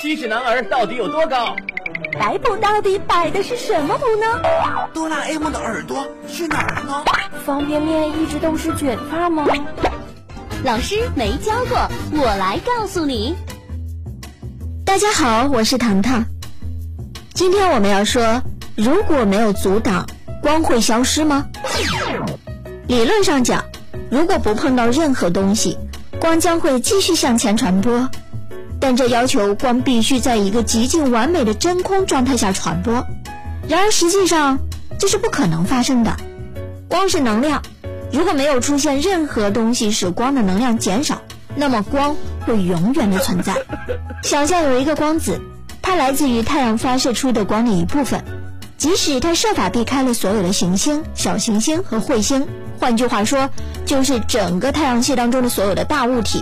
七尺男儿到底有多高？摆谱到底摆的是什么谱呢？哆啦 A 梦的耳朵去哪儿了呢？方便面一直都是卷发吗？老师没教过，我来告诉你。大家好，我是糖糖。今天我们要说，如果没有阻挡，光会消失吗？理论上讲，如果不碰到任何东西，光将会继续向前传播。但这要求光必须在一个极尽完美的真空状态下传播，然而实际上这是不可能发生的。光是能量，如果没有出现任何东西使光的能量减少，那么光会永远的存在。想象有一个光子，它来自于太阳发射出的光的一部分，即使它设法避开了所有的行星、小行星和彗星，换句话说，就是整个太阳系当中的所有的大物体。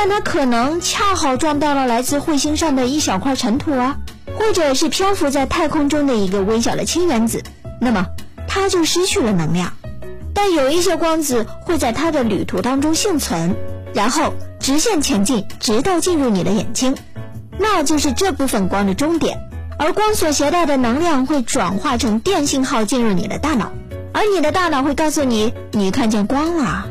但它可能恰好撞到了来自彗星上的一小块尘土啊，或者是漂浮在太空中的一个微小的氢原子，那么它就失去了能量。但有一些光子会在它的旅途当中幸存，然后直线前进，直到进入你的眼睛，那就是这部分光的终点。而光所携带的能量会转化成电信号进入你的大脑，而你的大脑会告诉你，你看见光了。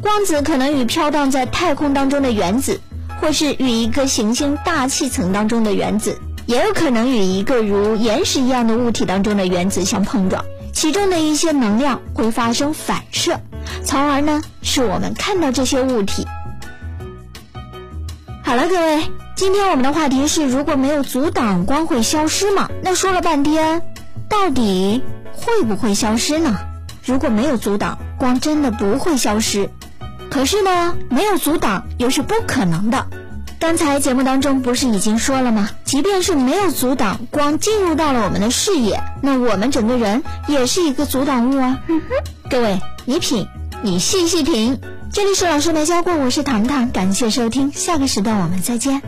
光子可能与飘荡在太空当中的原子，或是与一个行星大气层当中的原子，也有可能与一个如岩石一样的物体当中的原子相碰撞，其中的一些能量会发生反射，从而呢使我们看到这些物体。好了，各位，今天我们的话题是：如果没有阻挡，光会消失吗？那说了半天，到底会不会消失呢？如果没有阻挡，光真的不会消失。可是呢，没有阻挡又是不可能的。刚才节目当中不是已经说了吗？即便是没有阻挡，光进入到了我们的视野，那我们整个人也是一个阻挡物啊。各位，你品，你细细品。这里是老师没教过，我是糖糖，感谢收听，下个时段我们再见。